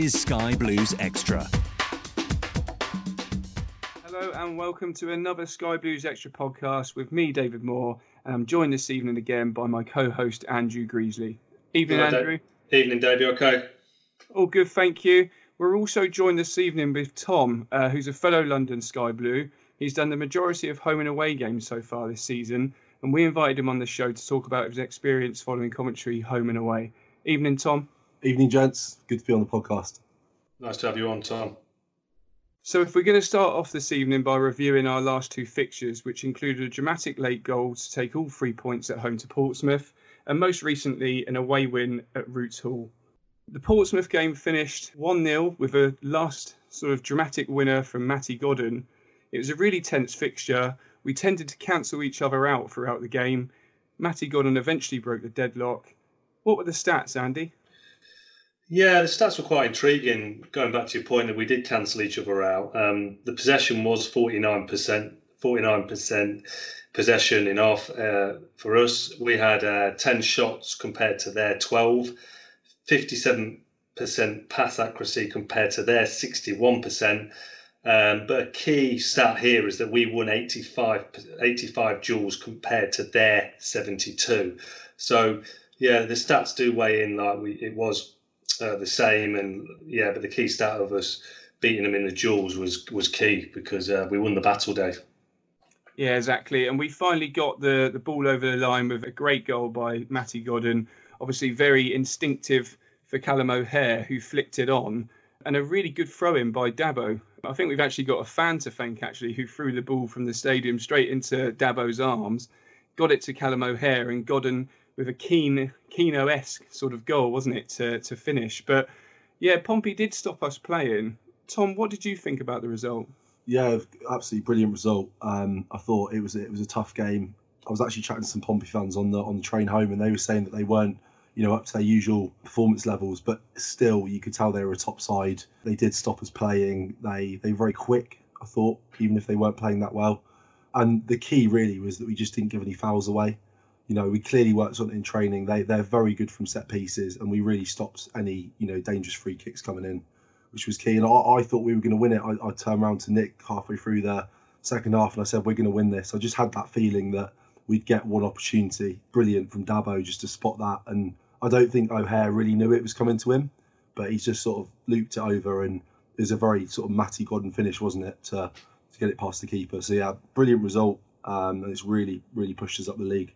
Is Sky Blues Extra. Hello and welcome to another Sky Blues Extra podcast with me, David Moore. And I'm joined this evening again by my co-host Andrew Greasley. Evening, Hello, Andrew. Evening, Dave. You okay? All good, thank you. We're also joined this evening with Tom, uh, who's a fellow London Sky Blue. He's done the majority of home and away games so far this season, and we invited him on the show to talk about his experience following Coventry home and away. Evening, Tom. Evening, gents. Good to be on the podcast. Nice to have you on, Tom. So, if we're going to start off this evening by reviewing our last two fixtures, which included a dramatic late goal to take all three points at home to Portsmouth, and most recently an away win at Roots Hall. The Portsmouth game finished 1 0 with a last sort of dramatic winner from Matty Godden. It was a really tense fixture. We tended to cancel each other out throughout the game. Matty Godden eventually broke the deadlock. What were the stats, Andy? Yeah, the stats were quite intriguing. Going back to your point that we did cancel each other out. Um, the possession was forty nine percent. Forty nine percent possession in off uh, for us. We had uh, ten shots compared to their 12. 57 percent pass accuracy compared to their sixty one percent. Um, but a key stat here is that we won 85, 85 duels compared to their 72. So, yeah, the stats do weigh in like we, it was uh, the same. And yeah, but the key stat of us beating them in the duels was was key because uh, we won the battle, Dave. Yeah, exactly. And we finally got the, the ball over the line with a great goal by Matty Godden. Obviously, very instinctive for Callum O'Hare, who flicked it on, and a really good throw in by Dabo. I think we've actually got a fan to thank, actually, who threw the ball from the stadium straight into Dabo's arms, got it to Callum O'Hare, and Godden with a keen, Keano esque sort of goal, wasn't it, to, to finish? But yeah, Pompey did stop us playing. Tom, what did you think about the result? Yeah, absolutely brilliant result. Um, I thought it was it was a tough game. I was actually chatting to some Pompey fans on the on the train home, and they were saying that they weren't, you know, up to their usual performance levels, but still, you could tell they were a top side. They did stop us playing. They they were very quick. I thought, even if they weren't playing that well, and the key really was that we just didn't give any fouls away. You know, we clearly worked on it in training. They they're very good from set pieces, and we really stopped any you know dangerous free kicks coming in, which was key. And I, I thought we were going to win it. I, I turned around to Nick halfway through the second half, and I said we're going to win this. I just had that feeling that we'd get one opportunity. Brilliant from Dabo just to spot that, and I don't think O'Hare really knew it was coming to him, but he's just sort of looped it over, and it was a very sort of Matty Godden finish, wasn't it, to, to get it past the keeper. So yeah, brilliant result, um, and it's really really pushed us up the league.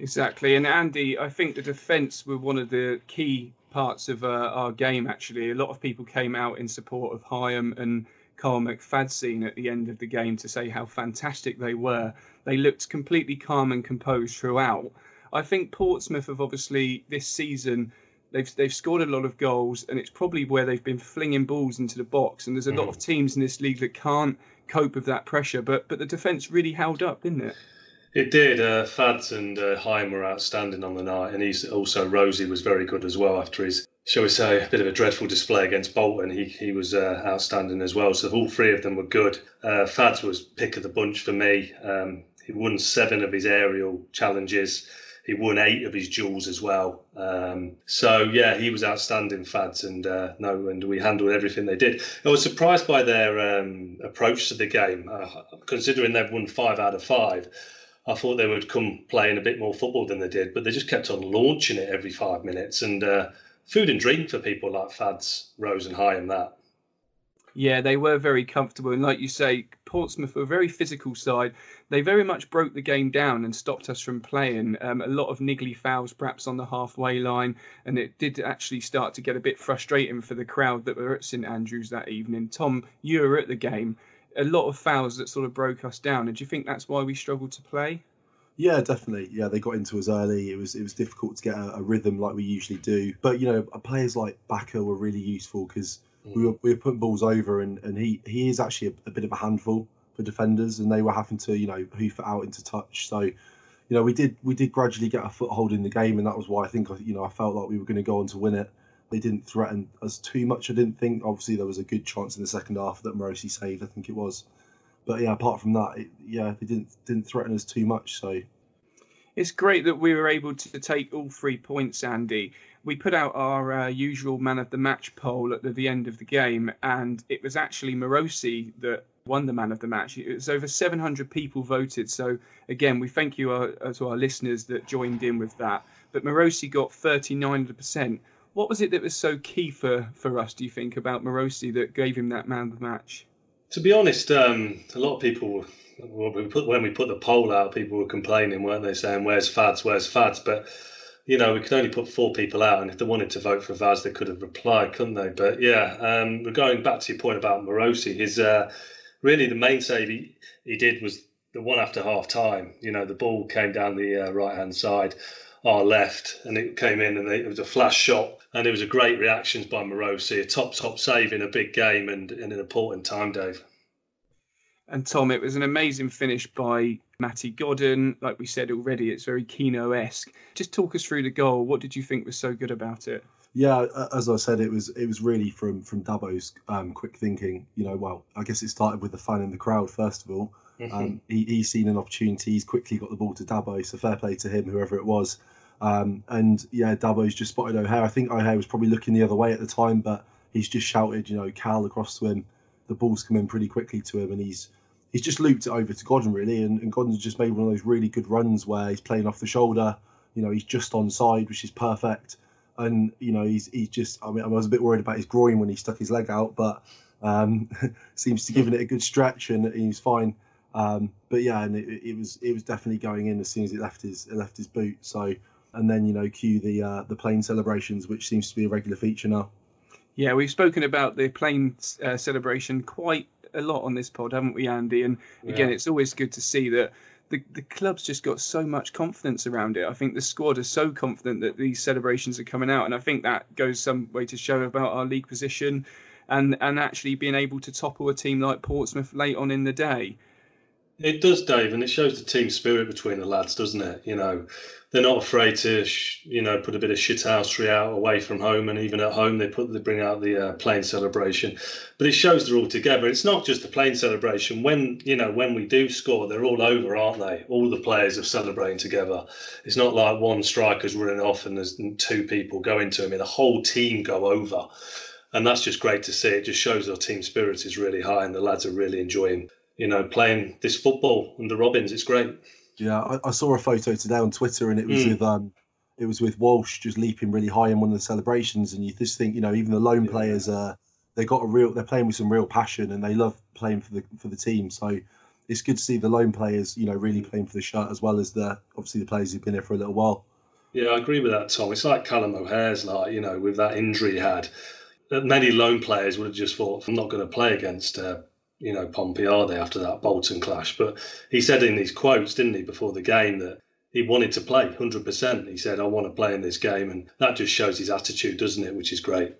Exactly, and Andy, I think the defence were one of the key parts of uh, our game. Actually, a lot of people came out in support of Hyam and Kyle McFadzean at the end of the game to say how fantastic they were. They looked completely calm and composed throughout. I think Portsmouth have obviously this season they've they've scored a lot of goals and it's probably where they've been flinging balls into the box and there's a mm. lot of teams in this league that can't cope with that pressure but but the defence really held up didn't it it did. Uh, Fads and uh, Hyam were outstanding on the night, and he's also Rosie was very good as well after his, shall we say, a bit of a dreadful display against Bolton. He he was uh, outstanding as well. So all three of them were good. Uh, Fads was pick of the bunch for me. Um, he won seven of his aerial challenges. He won eight of his duels as well. Um, so yeah, he was outstanding, Fads, and uh, no, and we handled everything they did. I was surprised by their um, approach to the game, uh, considering they've won five out of five. I thought they would come playing a bit more football than they did, but they just kept on launching it every five minutes. And uh, food and drink for people like Fads, Rose, and Hyam that. Yeah, they were very comfortable. And like you say, Portsmouth were a very physical side. They very much broke the game down and stopped us from playing. Um, a lot of niggly fouls, perhaps on the halfway line. And it did actually start to get a bit frustrating for the crowd that were at St Andrews that evening. Tom, you were at the game a lot of fouls that sort of broke us down. And do you think that's why we struggled to play? Yeah, definitely. Yeah, they got into us early. It was it was difficult to get a, a rhythm like we usually do. But you know, players like Bakker were really useful because mm. we were we were putting balls over, and, and he he is actually a, a, bit of a handful for defenders, and they were having to you know hoof it out into touch. So, you know, we did we did gradually get a foothold in the game, and that was why I think you know I felt like we were going to go on to win it they didn't threaten us too much. I didn't think. Obviously, there was a good chance in the second half that Marosi saved. I think it was, but yeah, apart from that, it, yeah, they didn't didn't threaten us too much. So it's great that we were able to take all three points, Andy. We put out our uh, usual man of the match poll at the, the, end of the game, and it was actually Marosi that won the man of the match. It was over 700 people voted. So again, we thank you uh, to our listeners that joined in with that. But Marosi got 39%. What was it that was so key for, for us, do you think, about Marosi that gave him that man of the match? To be honest, um, a lot of people, when we, put, the poll out, people were complaining, weren't they, saying, where's Fads, where's Fads? But, you know, we could only put four people out, and if they wanted to vote for Fads, they could have replied, couldn't they? But yeah, um, going back to your point about Marosi, his uh, really the main save he, he did was the one after half time. You know, the ball came down the uh, right hand side, our left, and it came in, and it was a flash shot and it was a great reactions by Marosi, a top top save in a big game and in an important time, Dave. And Tom, it was an amazing finish by Matty Godden. Like we said already, it's very Keano esque. Just talk us through the goal. What did you think was so good about it? Yeah, as I said, it was it was really from from Dabo's um, quick thinking. You know, well, I guess it started with the fan in the crowd first of all. Mm-hmm. Um, he, he's seen an opportunity. He's quickly got the ball to Dabo. So fair play to him, whoever it was. Um, and yeah, Dabo's just spotted O'Hare. I think O'Hare was probably looking the other way at the time, but he's just shouted, you know, Cal across to him. The ball's come in pretty quickly to him, and he's he's just looped it over to Godden really, and, and just made one of those really good runs where he's playing off the shoulder. You know, he's just on side, which is perfect. And you know, he's he's just. I mean, I was a bit worried about his groin when he stuck his leg out, but um, seems to giving it a good stretch, and he's fine. Um, but yeah, and it, it was it was definitely going in as soon as it left his it left his boot. So and then you know cue the uh, the plane celebrations, which seems to be a regular feature now. Yeah, we've spoken about the plane uh, celebration quite a lot on this pod, haven't we, Andy? And again, yeah. it's always good to see that the, the club's just got so much confidence around it. I think the squad are so confident that these celebrations are coming out, and I think that goes some way to show about our league position, and and actually being able to topple a team like Portsmouth late on in the day. It does, Dave, and it shows the team spirit between the lads, doesn't it? You know, they're not afraid to, you know, put a bit of shithousery out away from home, and even at home they put they bring out the uh, plane celebration. But it shows they're all together. It's not just the plane celebration. When you know when we do score, they're all over, aren't they? All the players are celebrating together. It's not like one striker's running off and there's two people going to him. The whole team go over and that's just great to see. It just shows our team spirit is really high, and the lads are really enjoying you know, playing this football under Robins. It's great. Yeah, I, I saw a photo today on Twitter, and it was mm. with um, it was with Walsh just leaping really high in one of the celebrations, and you just think, you know, even the lone yeah. players, uh, they got a real, they're playing with some real passion, and they love playing for the for the team. So it's good to see the lone players, you know, really playing for the shirt as well as the obviously the players who've been here for a little while. Yeah, I agree with that, Tom. It's like Callum O'Hare's, like you know, with that injury he had many lone players would have just thought, I'm not going to play against uh, you know, Pompey are they after that Bolton clash? But he said in his quotes, didn't he, before the game that he wanted to play 100%. He said, I want to play in this game. And that just shows his attitude, doesn't it? Which is great.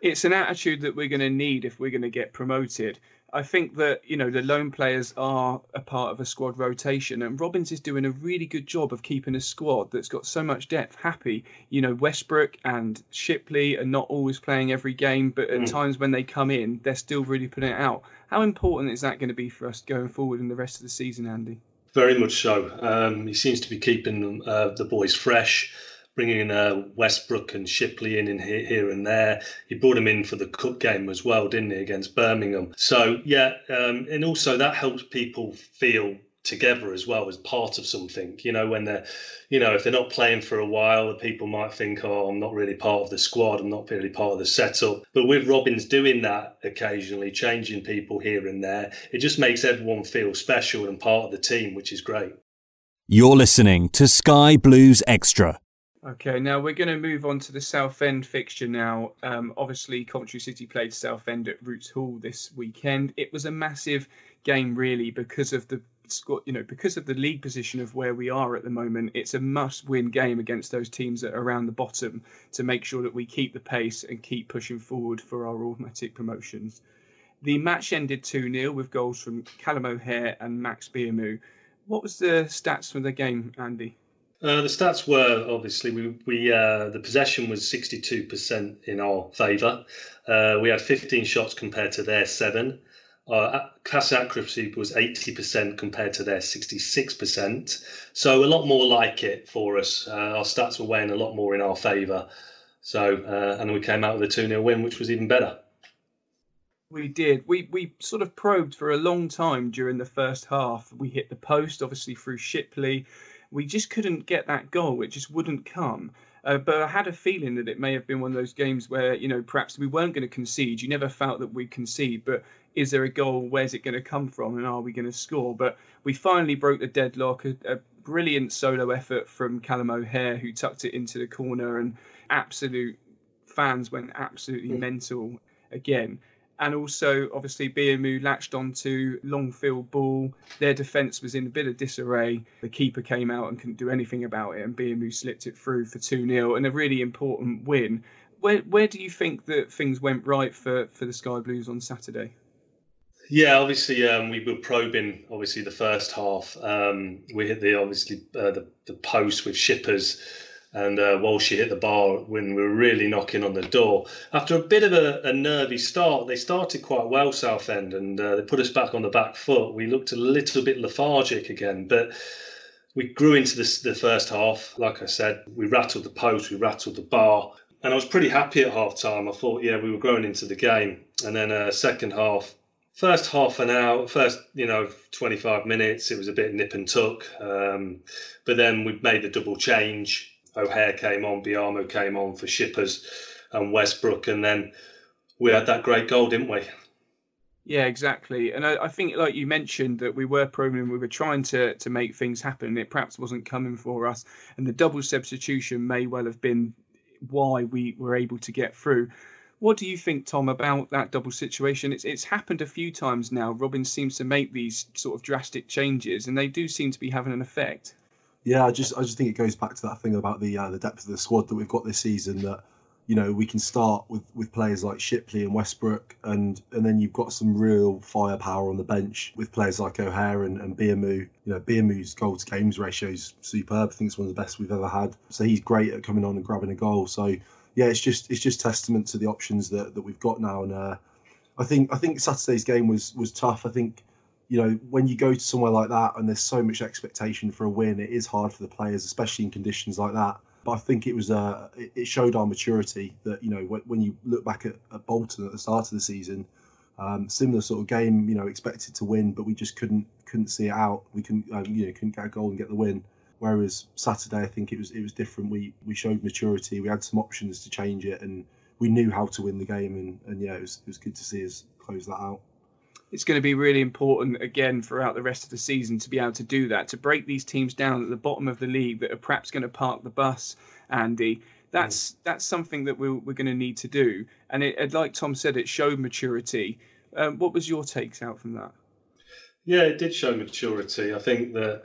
It's an attitude that we're going to need if we're going to get promoted. I think that you know the loan players are a part of a squad rotation, and Robins is doing a really good job of keeping a squad that's got so much depth happy. You know Westbrooke and Shipley are not always playing every game, but at mm. times when they come in, they're still really putting it out. How important is that going to be for us going forward in the rest of the season, Andy? Very much so. Um, he seems to be keeping uh, the boys fresh bringing uh, Westbrooke and Shipley in, in here, here, and there. He brought him in for the cup game as well, didn't he, against Birmingham? So yeah, um, and also that helps people feel together as well as part of something. You know, when they're, you know, if they're not playing for a while, the people might think, oh, I'm not really part of the squad, I'm not really part of the setup. But with Robins doing that occasionally, changing people here and there, it just makes everyone feel special and part of the team, which is great. You're listening to Sky Blues Extra. Okay, now we're going to move on to the Southend fixture now. Um, obviously, Coventry City played Southend at Roots Hall this weekend. It was a massive game, really, because of the you know because of the league position of where we are at the moment. It's a must-win game against those teams that are around the bottom to make sure that we keep the pace and keep pushing forward for our automatic promotions. The match ended 2 0 with goals from Callum O'Hare and Max Biamou. What was the stats for the game, Andy? Uh, the stats were obviously we, we uh, the possession was 62% in our favour. Uh, we had 15 shots compared to their seven. Our pass accuracy was 80% compared to their 66%. So a lot more like it for us. Uh, our stats were weighing a lot more in our favour. So uh, and we came out with a 2 0 win, which was even better. We did. We we sort of probed for a long time during the first half. We hit the post, obviously through Shipley we just couldn't get that goal. It just wouldn't come. Uh, but I had a feeling that it may have been one of those games where, you know, perhaps we weren't going to concede. You never felt that we'd concede, but is there a goal? Where's it going to come from? And are we going to score? But we finally broke the deadlock. A, a brilliant solo effort from Callum O'Hare, who tucked it into the corner, and absolute fans went absolutely mm. mental again and also obviously Biamou latched onto long field ball. Their defence was in a bit of disarray. The keeper came out and couldn't do anything about it, and Biamou slipped it through for 2 0 and a really important win. Where where do you think that things went right for, for the Sky Blues on Saturday? Yeah, obviously um, we were probing. Obviously the first half, um, we hit the obviously uh, the the post with Shippers and uh, Walshy hit the bar when we were really knocking on the door. After a bit of a, a nervy start, they started quite well, Southend, and uh, they put us back on the back foot. We looked a little bit lethargic again, but we grew into this, the first half. Like I said, we rattled the post, we rattled the bar, and I was pretty happy at half time. I thought, yeah, we were growing into the game. And then uh, second half, first half an hour, first you know 25 minutes, it was a bit nip and tuck. Um, but then we made the double change O'Hare came on, Biamou came on for Shippers and Westbrooke, and then we had that great goal, didn't we? Yeah, exactly. And I, I, think, like you mentioned, that we were probing, we were trying to to make things happen. It perhaps wasn't coming for us, and the double substitution may well have been why we were able to get through. What do you think, Tom, about that double situation? It's it's happened a few times now. Robin seems to make these sort of drastic changes, and they do seem to be having an effect. Yeah, I just I just think it goes back to that thing about the uh, the depth of the squad that we've got this season. That you know we can start with with players like Shipley and Westbrooke, and and then you've got some real firepower on the bench with players like O'Hare and, and Biamou. You know Biamou's goal to games ratio is superb. I think it's one of the best we've ever had. So he's great at coming on and grabbing a goal. So yeah, it's just it's just testament to the options that, that we've got now. And uh, I think I think Saturday's game was was tough. I think you know, when you go to somewhere like that and there's so much expectation for a win, it is hard for the players, especially in conditions like that. But I think it was uh, it showed our maturity that you know when you look back at, at Bolton at the start of the season, um, similar sort of game, you know, expected to win, but we just couldn't couldn't see it out. We couldn't um, you know couldn't get a goal and get the win. Whereas Saturday, I think it was it was different. We we showed maturity. We had some options to change it, and we knew how to win the game. And, and yeah, it was it was good to see us close that out it's going to be really important again throughout the rest of the season to be able to do that, to break these teams down at the bottom of the league that are perhaps going to park the bus, Andy. That's mm. that's something that we're, we're going to need to do. And it, like Tom said, it showed maturity. Um, what was your takes out from that? Yeah, it did show maturity. I think that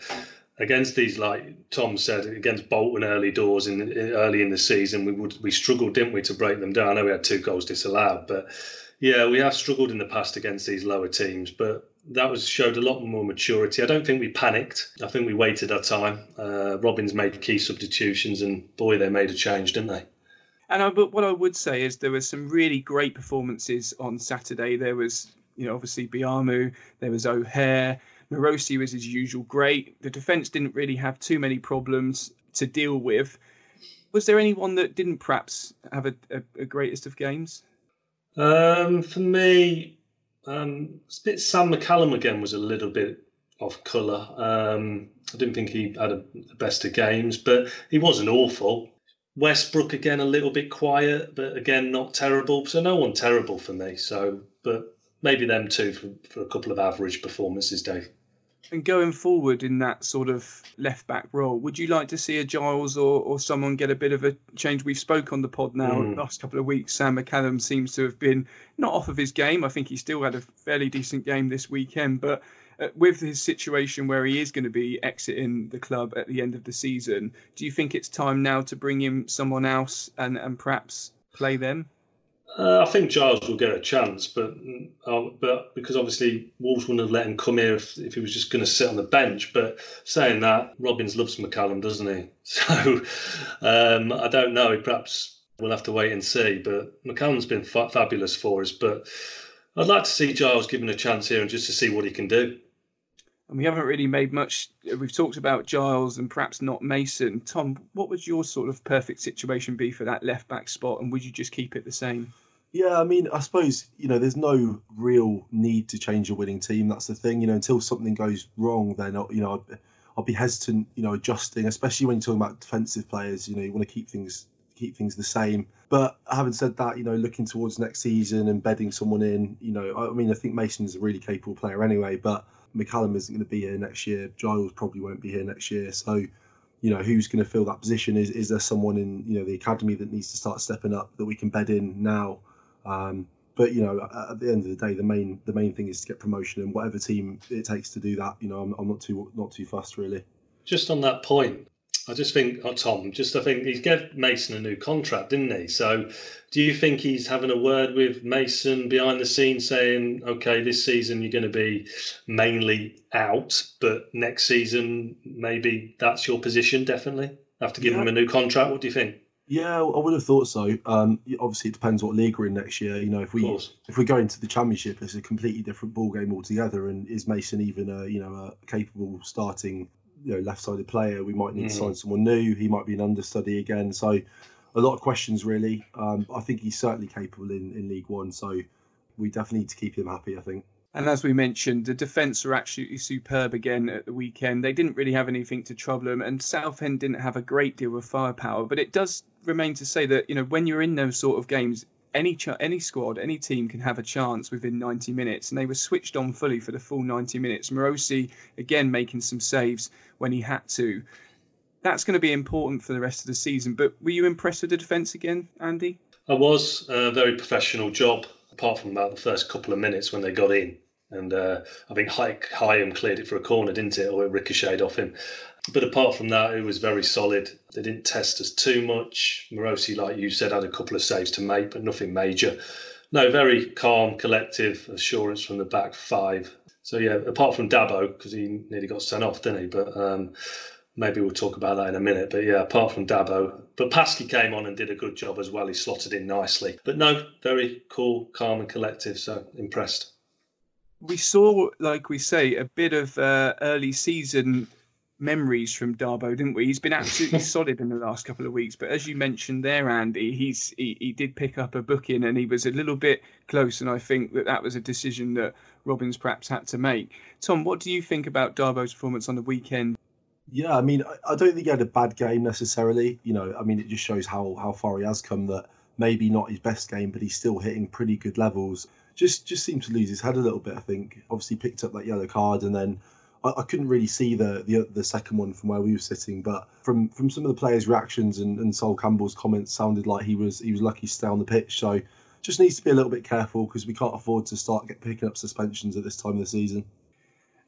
against these, like Tom said, against Bolton early doors in early in the season, we would we struggled, didn't we, to break them down? I know we had two goals disallowed, but yeah, we have struggled in the past against these lower teams. But that was showed a lot more maturity. I don't think we panicked. I think we waited our time. Uh, Robins made key substitutions, and boy, they made a change, didn't they? And I, but what I would say is there were some really great performances on Saturday. There was, you know, obviously Biamou, there was O'Hare, Marosi was his usual great. The defence didn't really have too many problems to deal with. Was there anyone that didn't perhaps have a, a, a greatest of games? Um, for me, um, bit Sam McCallum again was a little bit off colour. Um, I didn't think he had a, the best of games, but he wasn't awful. Westbrooke again a little bit quiet, but again not terrible. So no one terrible for me. So, but maybe them two for, for a couple of average performances, Dave. And going forward in that sort of left back role, would you like to see a Giles or, or someone get a bit of a change? We've spoke on the pod now mm. last couple of weeks. Sam McCallum seems to have been not off of his game. I think he still had a fairly decent game this weekend, but uh, with his situation where he is going to be exiting the club at the end of the season, do you think it's time now to bring in someone else and, and perhaps play them? Uh, I think Giles will get a chance, but uh, but because obviously Wolves wouldn't have let him come here if, if he was just going to sit on the bench. But saying that, Robins loves McCallum, doesn't he? So um, I don't know. Perhaps we'll have to wait and see. But McCallum's been fa- fabulous for us. But I'd like to see Giles given a chance here and just to see what he can do and we haven't really made much. We've talked about Giles and perhaps not Mason. Tom, what would your sort of perfect situation be for that left back spot, and would you just keep it the same? Yeah, I mean, I suppose you know, there's no real need to change a winning team. That's the thing, you know, until something goes wrong, then uh, you know, I'll be hesitant, you know, adjusting, especially when you're talking about defensive players. You know, you want to keep things keep things the same. But having said that, you know, looking towards next season and bedding someone in, you know, I mean, I think Mason's a really capable player anyway, but McCallum isn't going to be here next year. Giles probably won't be here next year. So, you know, who's going to fill that position? Is is there someone in you know the academy that needs to start stepping up that we can bed in now? Um, but you know, at the end of the day, the main the main thing is to get promotion, and whatever team it takes to do that, you know, I'm, I'm not too not too fussed really. Just on that point, I just think, oh, Tom, just I think he's gave Mason a new contract, didn't he? So, do you think he's having a word with Mason behind the scenes, saying, okay, this season you're going to be mainly out, but next season maybe that's your position, definitely? After giving yeah. him a new contract, what do you think? Yeah, I would have thought so. Um, obviously, it depends what league we're in next year. You know, if we if we go into the championship, it's a completely different ball game altogether. And is Mason even a you know a capable starting you know left-sided player. We might need mm. to sign someone new. He might be an understudy again. So a lot of questions really. Um, I think he's certainly capable in, in League One. So we definitely need to keep him happy. I think. And as we mentioned, the defence were absolutely superb again at the weekend. They didn't really have anything to trouble them, and Southend didn't have a great deal of firepower. But it does remain to say that you know when you're in those sort of games, any ch- any squad, any team can have a chance within 90 minutes, and they were switched on fully for the full 90 minutes. Marosi again making some saves when he had to. That's going to be important for the rest of the season. But were you impressed with the defence again, Andy? I was a very professional job, apart from about the first couple of minutes when they got in. And uh, I think Hyam cleared it for a corner, didn't it? Or it ricocheted off him. But apart from that, it was very solid. They didn't test us too much. Marosi, like you said, had a couple of saves to make, but nothing major. No, very calm, collective assurance from the back five. So yeah, apart from Dabo, because he nearly got sent off, didn't he? But um, maybe we'll talk about that in a minute. But yeah, apart from Dabo, but Paskey came on and did a good job as well. He slotted in nicely. But no, very cool, calm, and collective. So impressed. We saw, like we say, a bit of uh, early season memories from Dabo, didn't we? He's been absolutely solid in the last couple of weeks. But as you mentioned there, Andy, he's he, he did pick up a booking and he was a little bit close. And I think that that was a decision that Robins perhaps had to make. Tom, what do you think about Dabo's performance on the weekend? Yeah, I mean, I don't think he had a bad game necessarily. You know, I mean, it just shows how how far he has come. That maybe not his best game, but he's still hitting pretty good levels. Just just seemed to lose his head a little bit. I think. Obviously, picked up that yellow card and then I, I, couldn't really see the, the the second one from where we were sitting, but from from some of the players' reactions and, and Sol Campbell's comments, sounded like he was he was lucky to stay on the pitch. So just needs to be a little bit careful because we can't afford to start get picking up suspensions at this time of the season.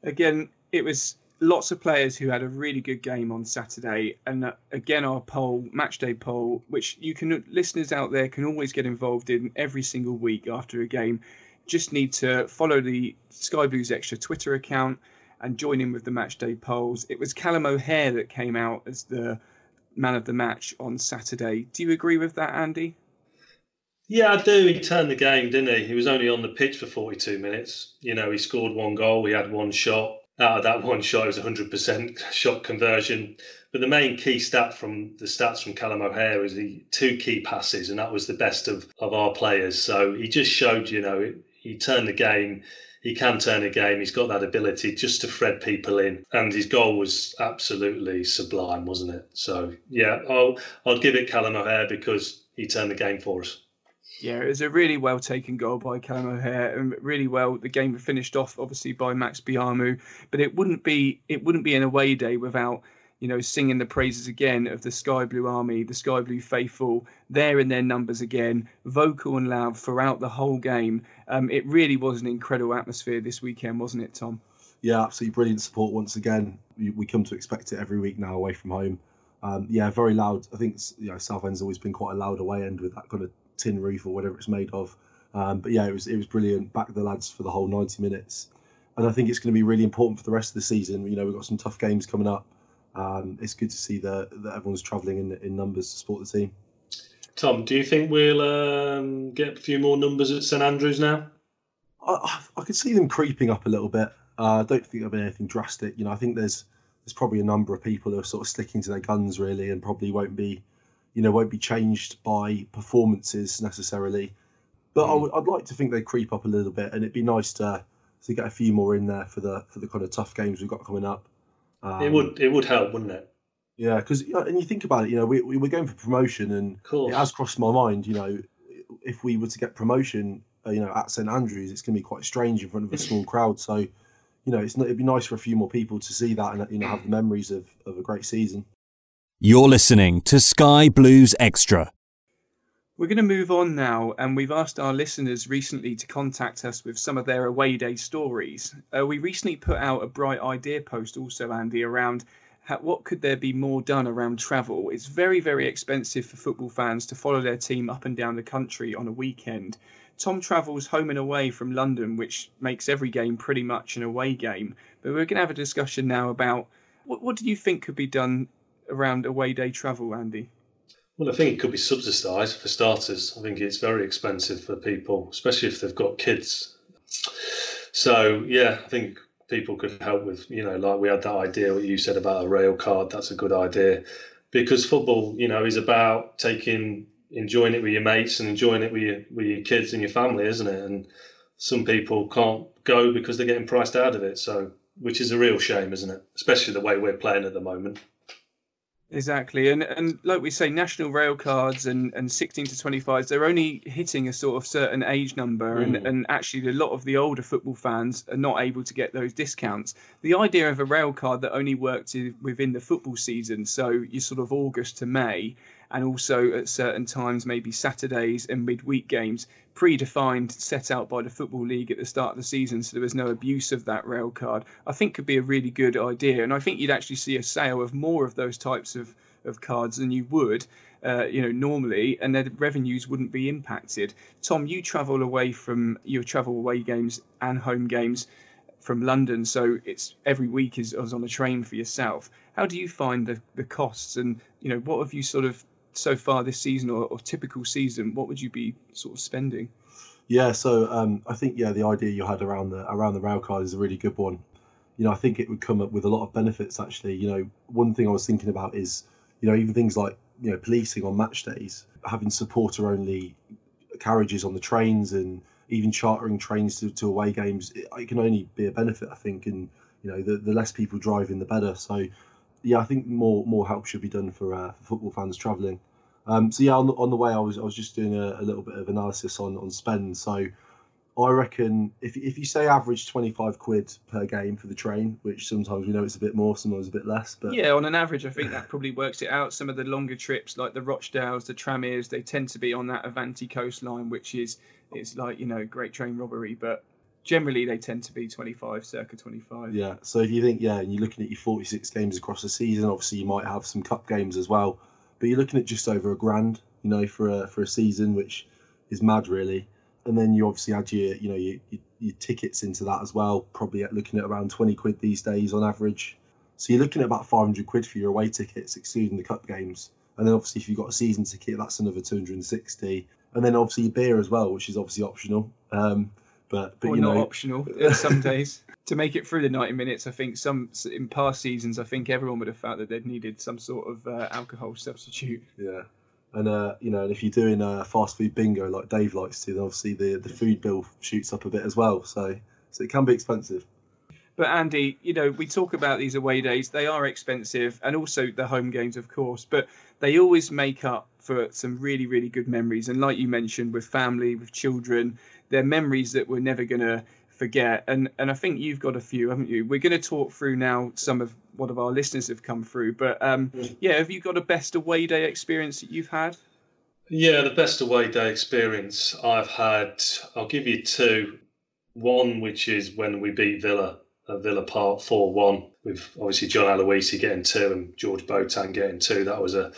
Again, it was lots of players who had a really good game on Saturday, and uh, again our poll, matchday poll, which you can listeners out there can always get involved in every single week after a game. Just need to follow the Sky Blues Extra Twitter account and join in with the matchday polls. It was Callum O'Hare that came out as the man of the match on Saturday. Do you agree with that, Andy? Yeah, I do. He turned the game, didn't he? He was only on the pitch for 42 minutes. You know, he scored one goal, he had one shot. Out of that one shot, it was 100% shot conversion. But the main key stat from the stats from Callum O'Hare was the two key passes, and that was the best of, of our players. So he just showed, you know, he turned the game. He can turn a game. He's got that ability just to thread people in, and his goal was absolutely sublime, wasn't it? So yeah, I'll I'll give it Callum O'Hare because he turned the game for us. Yeah, it was a really well taken goal by Callum O'Hare, and really well. The game finished off obviously by Max Biamou, but it wouldn't be it wouldn't be an away day without you know singing the praises again of the Sky Blue Army, the Sky Blue faithful, there in their numbers again, vocal and loud throughout the whole game. Um, it really was an incredible atmosphere this weekend, wasn't it, Tom? Yeah, absolutely brilliant support once again. We, come to expect it every week now away from home. Um, yeah, very loud. I think you know Southend's always been quite a loud away end with that kind of tin roof or whatever it's made of. Um, but yeah, it was it was brilliant. Back the lads for the whole 90 minutes, and I think it's going to be really important for the rest of the season. You know, we've got some tough games coming up. Um, it's good to see that, that everyone's travelling in, in numbers to support the team. Tom, do you think we'll um, get a few more numbers at St Andrews now? I, I could see them creeping up a little bit. Uh, I don't think there'll be anything drastic. You know, I think there's there's probably a number of people who are sort of sticking to their guns really, and probably won't be you know, won't be changed by performances necessarily. But mm. I would, I'd like to think they creep up a little bit, and it'd be nice to to get a few more in there for the for the kind of tough games we've got coming up. Um, it would it would help, wouldn't it? Yeah, because and you think about it, you know, we, we we're going for promotion, and it has crossed my mind, you know, if we were to get promotion, uh, you know, at St Andrews, it's going to be quite strange in front of a small crowd. So, you know, it's it'd be nice for a few more people to see that and you know have the memories of, of a great season. You're listening to Sky Blues Extra. We're going to move on now, and we've asked our listeners recently to contact us with some of their away day stories. Uh, we recently put out a bright idea post, also, Andy, around how, what could there be more done around travel. It's very, very expensive for football fans to follow their team up and down the country on a weekend. Tom travels home and away from London, which makes every game pretty much an away game. But we're going to have a discussion now about what, what do you think could be done around away day travel, Andy? Well, I think it could be subsidised for starters. I think it's very expensive for people, especially if they've got kids. So, yeah, I think people could help with, you know, like we had that idea, what you said about a rail card. That's a good idea because football, you know, is about taking, enjoying it with your mates and enjoying it with your, with your kids and your family, isn't it? And some people can't go because they're getting priced out of it. So, which is a real shame, isn't it? Especially the way we're playing at the moment. Exactly, and and like we say, national rail cards and, and sixteen to twenty fives, they're only hitting a sort of certain age number, mm. and and actually a lot of the older football fans are not able to get those discounts. The idea of a rail card that only worked within the football season, so you sort of August to May, and also at certain times, maybe Saturdays and midweek games, predefined, set out by the Football League at the start of the season, so there was no abuse of that rail card, I think could be a really good idea. And I think you'd actually see a sale of more of those types of, of cards than you would. Uh, you know, normally, and their revenues wouldn't be impacted. Tom, you travel away from your travel away games and home games from London, so it's every week is, is on a train for yourself. How do you find the, the costs, and you know, what have you sort of so far this season or, or typical season, what would you be sort of spending? Yeah, so um, I think yeah, the idea you had around the around the rail card is a really good one. You know, I think it would come up with a lot of benefits actually. You know, one thing I was thinking about is, you know, even things like you know policing on match days, having supporter only carriages on the trains, and even chartering trains to, to away games. It, it, can only be a benefit, I think, and you know, the, the less people driving, the better. So yeah, I think more more help should be done for, uh, for football fans travelling. Um, so yeah, on the, on the way, I was I was just doing a, a, little bit of analysis on on spend. So I reckon if if you say average twenty five quid per game for the train, which sometimes we know it's a bit more, sometimes a bit less, but yeah, on an average, I think that probably works it out. Some of the longer trips, like the Rochdales, the Tranmeres, they tend to be on that Avanti coastline, which is it's like you know great train robbery, but generally they tend to be 25 circa 25 yeah so if you think yeah and you're looking at your 46 games across the season obviously you might have some cup games as well but you're looking at just over a grand you know for a for a season which is mad really. And then you obviously add your you know your, your, your tickets into that as well probably at looking at around 20 quid these days on average. So you're looking at about 500 quid for your away tickets excluding the cup games. And then obviously if you've got a season ticket that's another 260 and then obviously your beer as well which is obviously optional. Um, but but or you not know optional some days to make it through the 90 minutes i think some in past seasons i think everyone would have felt that they'd needed some sort of uh, alcohol substitute yeah and uh, you know, and if you're doing a fast food bingo like Dave likes to, then obviously the the food bill shoots up a bit as well. So so it can be expensive. But Andy, you know, we talk about these away days; they are expensive, and also the home games, of course. But they always make up for some really, really good memories. And like you mentioned, with family, with children, they're memories that we're never going to forget. And and I think you've got a few, haven't you? We're going to talk through now some of what of our listeners have come through. But um, yeah, have you got a best away day experience that you've had? Yeah, the best away day experience I've had. I'll give you two. One which is when we beat Villa at Villa Park four one with obviously John Aloisi getting two and George Boateng getting two. That was a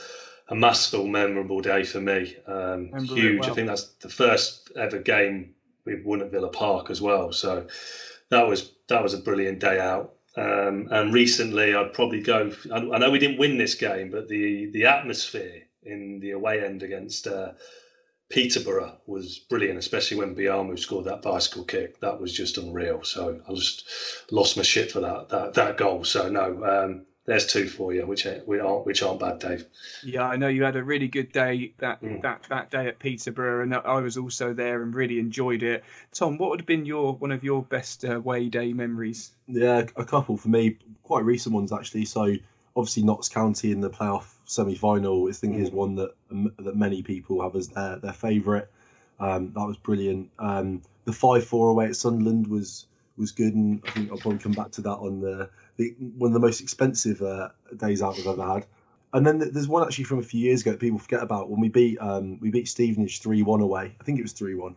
a masterful, memorable day for me. Um, huge. Well. I think that's the first ever game we've won at Villa Park as well. So that was that was a brilliant day out. Um, and recently, I'd probably go. I, I, know we didn't win this game, but the the atmosphere in the away end against uh, Peterborough was brilliant, especially when Biamou scored that bicycle kick. That was just unreal. So I just lost my shit for that that, that goal. So no, um, there's two for you, which which aren't which aren't bad, Dave. Yeah, I know you had a really good day that mm. that that day at Peterborough, and I was also there and really enjoyed it. Tom, what would have been your one of your best uh, away day memories? Yeah, a couple for me, quite recent ones actually. So obviously Notts County in the playoff semi-final, I think mm. is one that um, that many people have as their their favourite. Um, that was brilliant. Um, the five four away at Sunderland was was good, and I think I'll probably come back to that on the the, one of the most expensive uh, days out we've ever had. And then there's one actually from a few years ago that people forget about when we beat um, we beat Stevenage three one away. I think it was three one.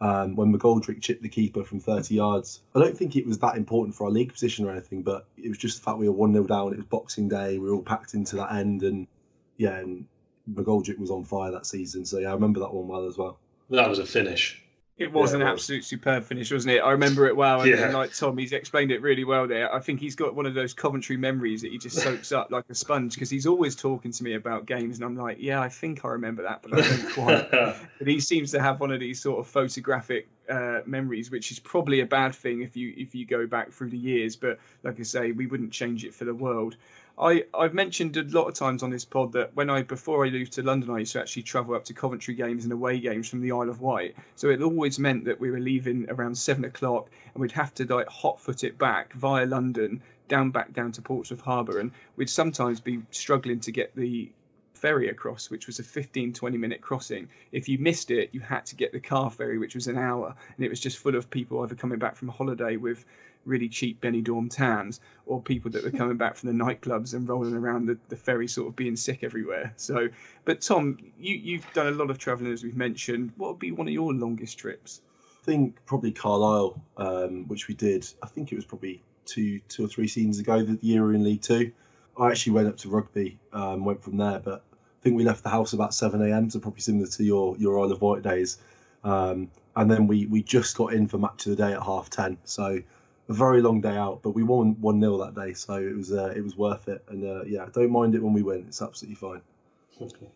Um, when McGoldrick chipped the keeper from 30 yards. I don't think it was that important for our league position or anything, but it was just the fact we were 1 0 down. It was Boxing Day. We were all packed into that end, and yeah, and McGoldrick was on fire that season. So yeah, I remember that one well as well. That was a finish. It was yeah, an absolute superb finish, wasn't it? I remember it well. And, yeah. and like Tom, he's explained it really well there. I think he's got one of those Coventry memories that he just soaks up like a sponge because he's always talking to me about games. And I'm like, yeah, I think I remember that, but I don't quite. but he seems to have one of these sort of photographic uh, memories, which is probably a bad thing if you if you go back through the years. But like I say, we wouldn't change it for the world. I, I've mentioned a lot of times on this pod that when I before I moved to London, I used to actually travel up to Coventry games and away games from the Isle of Wight. So it always meant that we were leaving around seven o'clock, and we'd have to like hot foot it back via London down back down to Portsmouth Harbour, and we'd sometimes be struggling to get the ferry across, which was a 15 20 minute crossing. If you missed it, you had to get the car ferry, which was an hour, and it was just full of people either coming back from holiday with really cheap Benidorm tans or people that were coming back from the nightclubs and rolling around the, the ferry sort of being sick everywhere. So, but Tom, you, you've done a lot of travelling as we've mentioned. What would be one of your longest trips? I think probably Carlisle, um, which we did. I think it was probably two, two or three seasons ago. The year we were in League Two, I actually went up to rugby, um, went from there. But I think we left the house about seven a.m. So probably similar to your your Isle of Wight days. Um, and then we we just got in for match of the day at half ten. So a very long day out, but we won one 0 that day, so it was uh, it was worth it. And uh, yeah, don't mind it when we win; it's absolutely fine. Okay.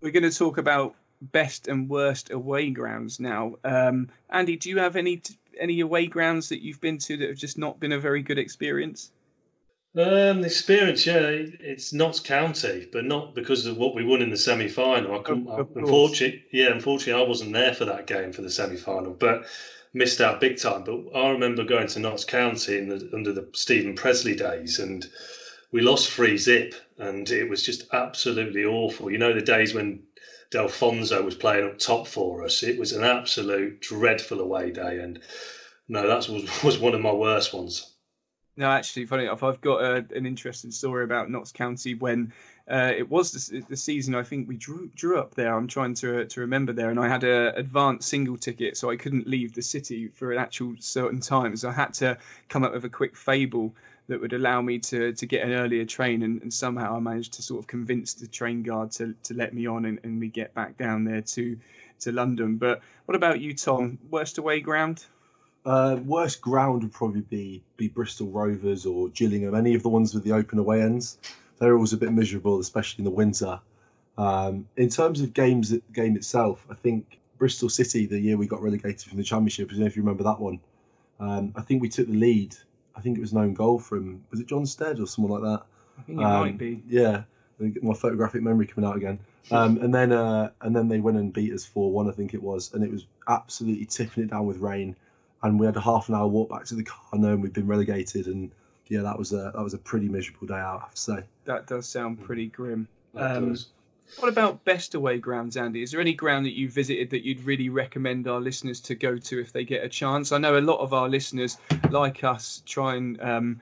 We're going to talk about best and worst away grounds now. Um, Andy, do you have any any away grounds that you've been to that have just not been a very good experience? Um, the experience, yeah, it's Notts County, but not because of what we won in the semi final. Unfortunately, yeah, unfortunately, I wasn't there for that game for the semi final, but missed out big time. But I remember going to Notts County the, under the Steven Pressley days, and we lost three zip, and it was just absolutely awful. You know the days when Delfouneso was playing up top for us. It was an absolute dreadful away day, and no, that was was one of my worst ones. No, actually, funny enough, I've got a, an interesting story about Notts County when uh, it was the, the, season I think we drew drew up there. I'm trying to to remember there, and I had a advanced single ticket, so I couldn't leave the city for an actual certain time. So I had to come up with a quick fable that would allow me to to get an earlier train, and, and somehow I managed to sort of convince the train guard to to let me on, and, and we get back down there to to London. But what about you, Tom? Worst away ground? Uh, worst ground would probably be be Bristol Rovers or Gillingham, any of the ones with the open away ends. They're always a bit miserable, especially in the winter. Um, in terms of games, game itself, I think Bristol City, the year we got relegated from the Championship, I don't know if you remember that one. Um, I think we took the lead. I think it was known goal from was it Jon Stead or someone like that. I think it um, might be. Yeah, my photographic memory coming out again. Um, and then uh, and then they went and beat us four one, I think it was, and it was absolutely tipping it down with rain and we had a half an hour walk back to the car, knowing we'd been relegated, and yeah, that was a that was a pretty miserable day out, I have to say. That does sound pretty grim. Um, what about best away grounds, Andy? Is there any ground that you visited that you'd really recommend our listeners to go to if they get a chance? I know a lot of our listeners, like us, try and um,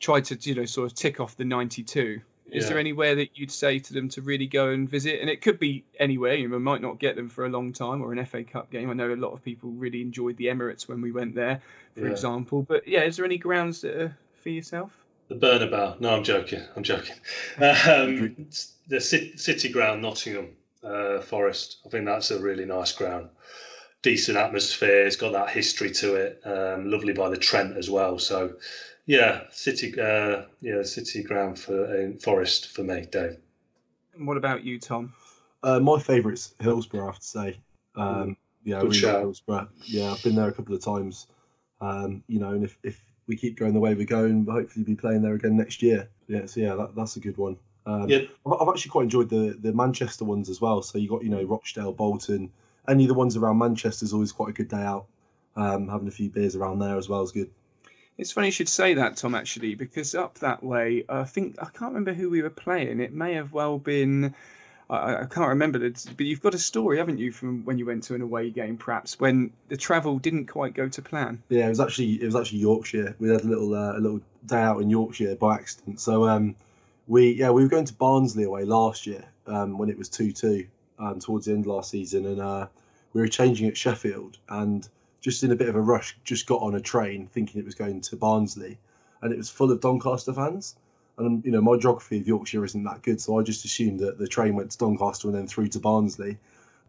try to you know sort of tick off the ninety-two. Is yeah. there anywhere that you'd say to them to really go and visit? And it could be anywhere. You know, might not get them for a long time or an FA Cup game. I know a lot of people really enjoyed the Emirates when we went there, for yeah. example. But yeah, is there any grounds that are for yourself? The Bernabeu. No, I'm joking. I'm joking. Um, the City Ground, Nottingham uh, Forest. I think that's a really nice ground. Decent atmosphere. It's got that history to it. Um, lovely by the Trent as well. So yeah, City. Uh, yeah, City ground for uh, Forest for me, Dave. And what about you, Tom? Uh, my favourite's Hillsborough. I have to say. Um, yeah, Good really Hillsborough. Yeah, I've been there a couple of times. Um, you know, and if, if we keep going the way we're going, we'll hopefully be playing there again next year. Yeah, so yeah, that, that's a good one. Um, yeah. I've actually quite enjoyed the the Manchester ones as well. So you got you know Rochdale, Bolton, any of the ones around Manchester is always quite a good day out. Um, having a few beers around there as well is good. It's funny you should say that, Tom, actually, because up that way, I think, I can't remember who we were playing. It may have well been, I, I can't remember, it, but you've got a story, haven't you, from when you went to an away game, perhaps, when the travel didn't quite go to plan? Yeah, it was actually it was actually Yorkshire. We had a little uh, a little day out in Yorkshire by accident. So um, we yeah we were going to Barnsley away last year um, when it was two two um, towards the end of last season, and uh, we were changing at Sheffield and just in a bit of a rush, just got on a train thinking it was going to Barnsley, and it was full of Doncaster fans. And you know, my geography of Yorkshire isn't that good, so I just assumed that the train went to Doncaster and then through to Barnsley.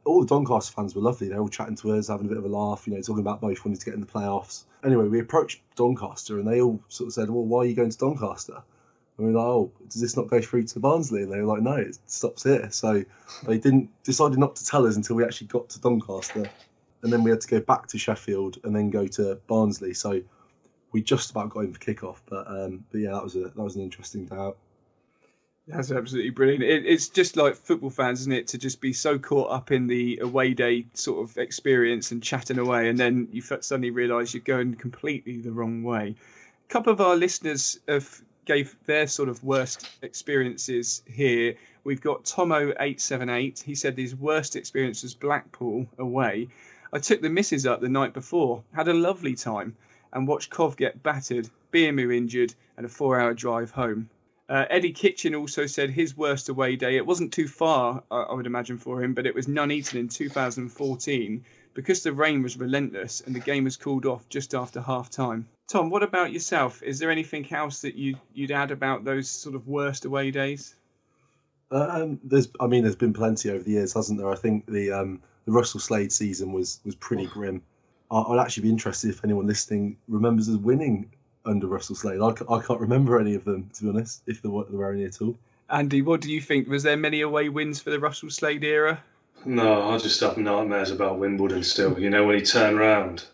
All the Doncaster fans were lovely. They were all chatting to us, having a bit of a laugh, you know, talking about both wanting to get in the playoffs. Anyway, we approached Doncaster and they all sort of said, Well, why are you going to Doncaster? And we were like, Oh, does this not go through to Barnsley? And they were like, No, it stops here. So they didn't decided not to tell us until we actually got to Doncaster and then we had to go back to Sheffield and then go to Barnsley. So we just about got in for kickoff, but um, but yeah, that was a that was an interesting day. That's absolutely brilliant. It, it's just like football fans, isn't it, to just be so caught up in the away day sort of experience and chatting away, and then you suddenly realise you're going completely the wrong way. A couple of our listeners have gave their sort of worst experiences here. We've got Tomo878. He said his worst experience was Blackpool away. I took the missus up the night before, had a lovely time, and watch Cov get battered, Biamou injured, and a four hour drive home. Uh, Eddie Kitchen also said his worst away day. It wasn't too far, I would imagine, for him, but it was Nuneaton in 2014 because the rain was relentless and the game was called off just after half time. Tom, what about yourself? Is there anything else that you, you'd add about those sort of worst away days? Um, there's, I mean, there's been plenty over the years, hasn't there? I think the um, the Russell Slade season was was pretty grim. I, would actually be interested if anyone listening remembers us winning under Russell Slade. I, I can't remember any of them to be honest, if there were, there were any at all. Andy, what do you think? Was there many away wins for the Russell Slade era? No, I just have nightmares about Wimbledon still. You know when he turned round.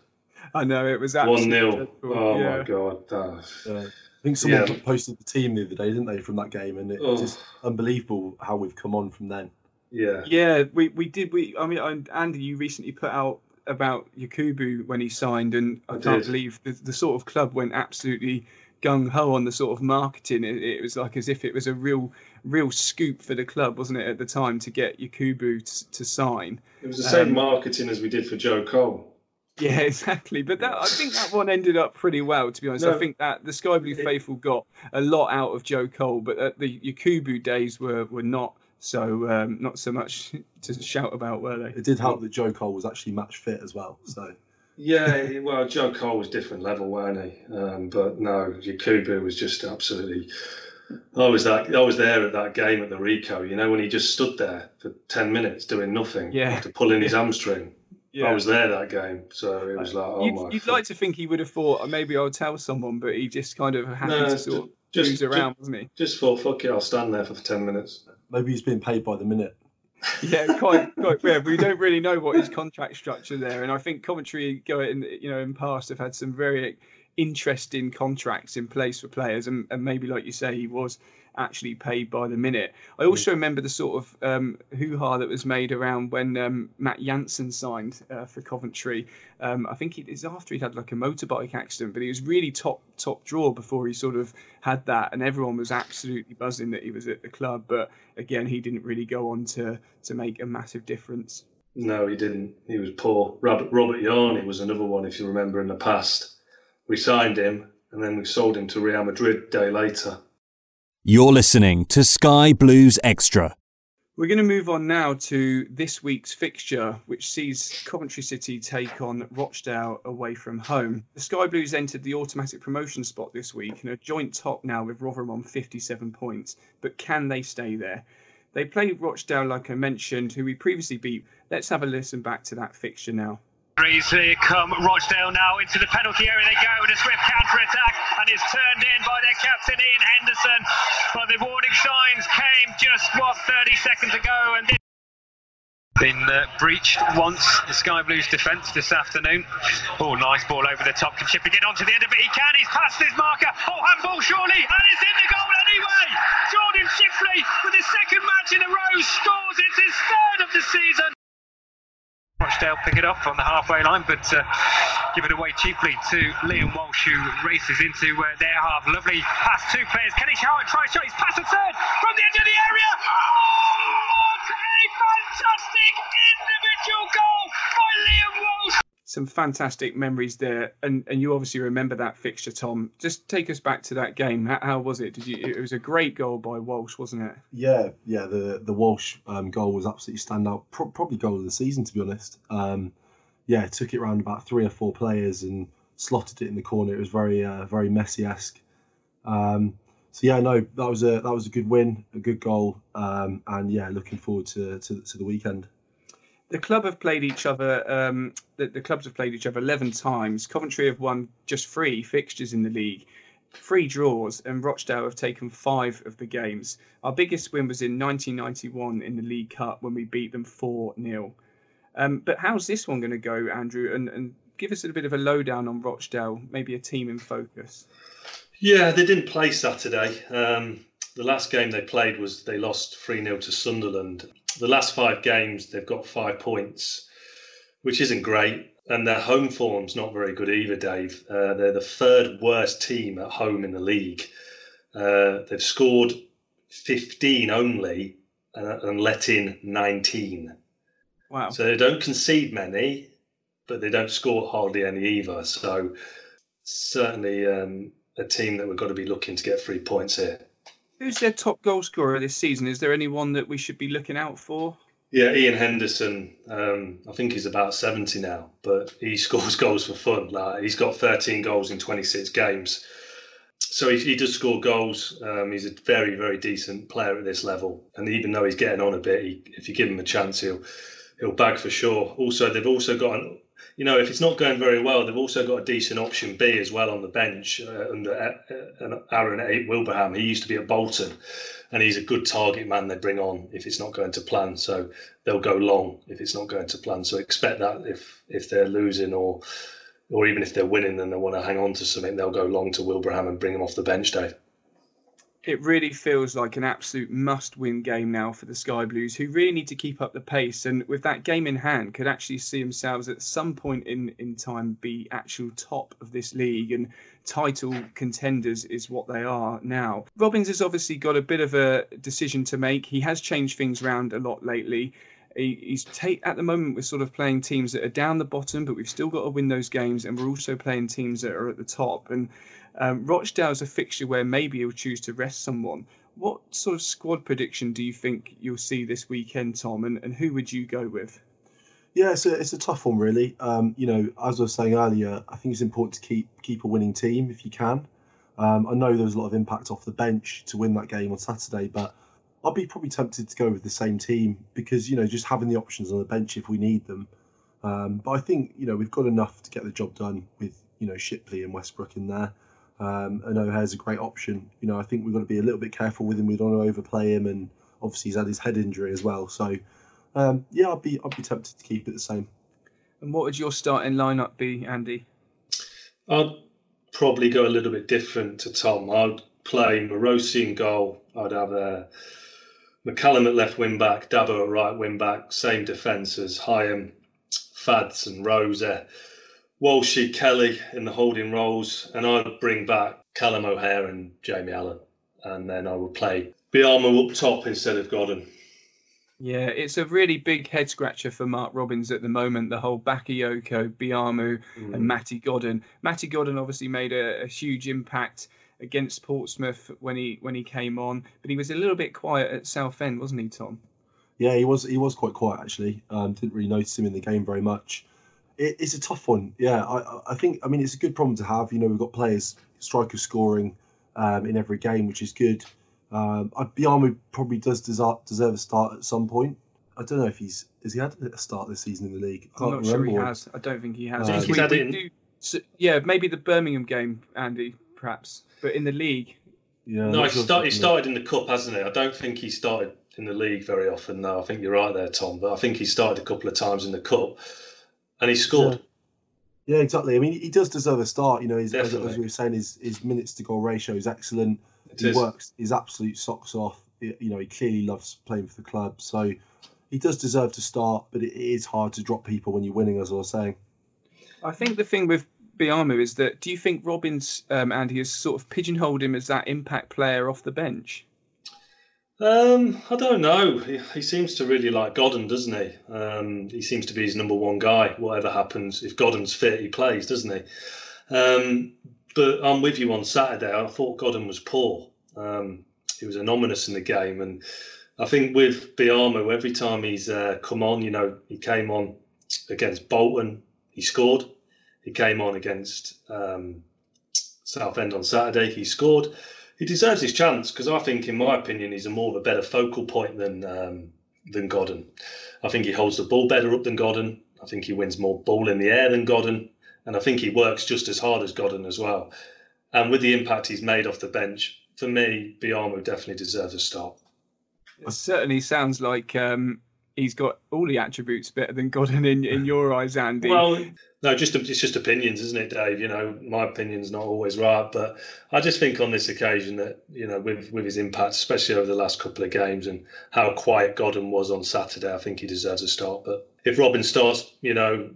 I know it was one 0 Oh yeah. my god! Uh, I think someone yeah. posted the team the other day, didn't they, from that game? And it's oh. just unbelievable how we've come on from then. Yeah. Yeah, we, we did. We I mean, Andy, you recently put out about Yakubu when he signed, and I, I can't did. believe the, the sort of club went absolutely gung ho on the sort of marketing. It, it, was like as if it was a real real scoop for the club, wasn't it, at the time to get Yakubu to, to sign. It was the same um, marketing as we did for Joe Cole. Yeah, exactly. But that I think that one ended up pretty well, to be honest. No, I think that the Sky Blue faithful got a lot out of Joe Cole, but uh, the Yakubu days were were not so um, not so much to shout about, were they? It did help that Joe Cole was actually match fit as well. So yeah, well, Joe Cole was different level, weren't he? Um, but no, Yakubu was just absolutely. I was that I was there at that game at the Ricoh. You know when he just stood there for ten minutes doing nothing yeah. after pulling his hamstring. Yeah. I was there that game, so it was like, oh you'd, my. You'd like to think he would have thought maybe I'll tell someone, but he just kind of happy no, to sort of just, around, just, wasn't he? Just thought, fuck it, I'll stand there for ten minutes. Maybe he's being paid by the minute. yeah, quite, quite. Yeah, we don't really know what his contract structure there, and I think Coventry, go in, you know, in past have had some very interesting contracts in place for players, and, and maybe like you say, he was actually paid by the minute. I also remember the sort of um, hoo ha that was made around when um, Matt Jansen signed uh, for Coventry. Um, I think it is after he'd had like a motorbike accident, but he was really top top draw before he sort of had that, and everyone was absolutely buzzing that he was at the club. But again, he didn't really go on to to make a massive difference. No, he didn't. He was poor. Robert Robert Jarni was another one, if you remember in the past. We signed him and then we sold him to Real Madrid a day later. You're listening to Sky Blues Extra. We're going to move on now to this week's fixture, which sees Coventry City take on Rochdale away from home. The Sky Blues entered the automatic promotion spot this week and are joint top now with Rotherham on 57 points. But can they stay there? They play Rochdale, like I mentioned, who we previously beat. Let's have a listen back to that fixture now. Here come Rochdale now into the penalty area. They go with a swift counter attack, and it's turned in by their captain Ian Henderson. But the warning signs came just what 30 seconds ago, and this been uh, breached once the Sky Blues defence this afternoon. Oh, nice ball over the top. Can Chippy get onto the end of it? He can. He's passed his marker. Oh, handball surely, and it's in the goal anyway. Jordan Shipley with his second match in a row scores. It's his third of the season. Rochdale pick it up on the halfway line, but uh, give it away cheaply to Liam Walsh, who races into uh, their half. Lovely pass, two players. Kenny Howard tries shot. He's passed a third from the edge of the area. Oh, a fantastic individual goal by Liam Walsh some fantastic memories there, and and you obviously remember that fixture, Tom. Just take us back to that game. How, how was it? Did you? It was a great goal by Walsh, wasn't it? Yeah, yeah. The the Walsh um, goal was absolutely standout. Pro- probably goal of the season, to be honest. Um, yeah, took it around about three or four players and slotted it in the corner. It was very uh, very Messi esque. Um, so yeah, no, that was a that was a good win, a good goal, um, and yeah, looking forward to, to to the weekend the club have played each other. Um, the, the, clubs have played each other eleven times. Coventry have won just three fixtures in the league, three draws, and Rochdale have taken five of the games. Our biggest win was in 1991 in the League Cup when we beat them four 0 um, But how's this one going to go, Andrew? And, and give us a bit of a lowdown on Rochdale, maybe a team in focus. Yeah, they didn't play Saturday. Um, the last game they played was they lost 3 0 to Sunderland the last five games, they've got five points, which isn't great. And their home form's not very good either, Dave. Uh, they're the third worst team at home in the league. Uh, they've scored 15 only and, and let in 19. Wow. So they don't concede many, but they don't score hardly any either. So certainly um, a team that we've got to be looking to get three points here. Who's their top goal scorer this season? Is there anyone that we should be looking out for? Yeah, Ian Henderson. Um, I think he's about seventy now, but he scores goals for fun. Like he's got thirteen goals in twenty six games, so he, he, does score goals. Um, he's a very very decent player at this level, and even though he's getting on a bit, he, if you give him a chance, he'll he'll bag for sure. Also, they've also got an you know, if it's not going very well, they've also got a decent option B as well on the bench uh, under uh, Aaron A. Wilbraham. He used to be at Bolton, and he's a good target man they bring on if it's not going to plan. So they'll go long if it's not going to plan. So expect that if if they're losing or or even if they're winning and they want to hang on to something, they'll go long to Wilbraham and bring him off the bench, Dave. It really feels like an absolute must-win game now for the Sky Blues, who really need to keep up the pace, and with that game in hand, could actually see themselves at some point in in time be actual top of this league and title contenders is what they are now. Robins has obviously got a bit of a decision to make. He has changed things around a lot lately. He, he's at the moment we're sort of playing teams that are down the bottom, but we've still got to win those games, and we're also playing teams that are at the top. And um, Rochdale's a fixture where maybe he'll choose to rest someone. What sort of squad prediction do you think you'll see this weekend, Tom? And, and who would you go with? Yeah, it's a, it's a tough one, really. Um, you know, as I was saying earlier, I think it's important to keep keep a winning team if you can. Um, I know there was a lot of impact off the bench to win that game on Saturday, but I'd be probably tempted to go with the same team because you know just having the options on the bench if we need them. Um, but I think you know we've got enough to get the job done with you know Shipley and Westbrooke in there. Um, and O'Hare's a great option. You know, I think we've got to be a little bit careful with him. We don't want to overplay him, and obviously he's had his head injury as well. So, um, yeah, I'd be I'd be tempted to keep it the same. And what would your starting lineup be, Andy? I'd probably go a little bit different to Tom. I'd play Marosi in goal. I'd have uh, McCallum at left wing back, Dabo at right wing back, same defence as Hyam, Fads and Rosa. Walshy, Kelly in the holding roles, and I'd bring back Callum O'Hare and Jamie Allen, and then I would play Biamou up top instead of Godden. Yeah, it's a really big head scratcher for Mark Robins at the moment. The whole Bakayoko, Biamou, mm. and Matty Godden. Matty Godden obviously made a, a, huge impact against Portsmouth when he when he came on, but he was a little bit quiet at Southend, wasn't he, Tom? Yeah, he was. He was quite quiet actually. Um, didn't really notice him in the game very much it, it's a tough one. Yeah, I, I think. I mean, it's a good problem to have. You know, we've got players, strikers scoring um, in every game, which is good. Um, Biamou probably does deserve, deserve a start at some point. I don't know if he's has he had a start this season in the league. I am not sure he has. I don't think he has. I think he's had it. Do, so, yeah, maybe the Birmingham game, Andy, perhaps, but in the league. Yeah. No, he, start, he started in the cup, hasn't he? I don't think he started in the league very often. No, I think you're right there, Tom. But I think he started a couple of times in the cup and he scored. Yeah. yeah, exactly. I mean, he does deserve a start. You know, his, as, as, we were saying, his, his minutes to goal ratio is excellent. It he is. works his absolute socks off. You know, he clearly loves playing for the club. So he does deserve to start, but it is hard to drop people when you're winning, as I was saying. I think the thing with Biamou is that do you think Robins, um, Andy, has sort of pigeonholed him as that impact player off the bench? Um, I don't know. He, he, seems to really like Godden, doesn't he? Um, he seems to be his number one guy. Whatever happens, if Godden's fit, he plays, doesn't he? Um, but I'm with you on Saturday. I thought Godden was poor. Um, he was anomalous in the game, and I think with Biamou, every time he's uh, come on, you know, he came on against Bolton, he scored. He came on against um, Southend on Saturday, he scored he deserves his chance because I think, in my opinion, he's a more of a better focal point than um, than Godden. I think he holds the ball better up than Godden. I think he wins more ball in the air than Godden, and I think he works just as hard as Godden as well. And with the impact he's made off the bench, for me, Biamou definitely deserves a start. It certainly sounds like um, he's got all the attributes better than Godden in in your eyes, Andy. Well, no, just it's just opinions, isn't it, Dave? You know, my opinion's not always right, but I just think on this occasion that you know, with with his impact, especially over the last couple of games, and how quiet Godden was on Saturday, I think he deserves a start. But if Robin starts, you know,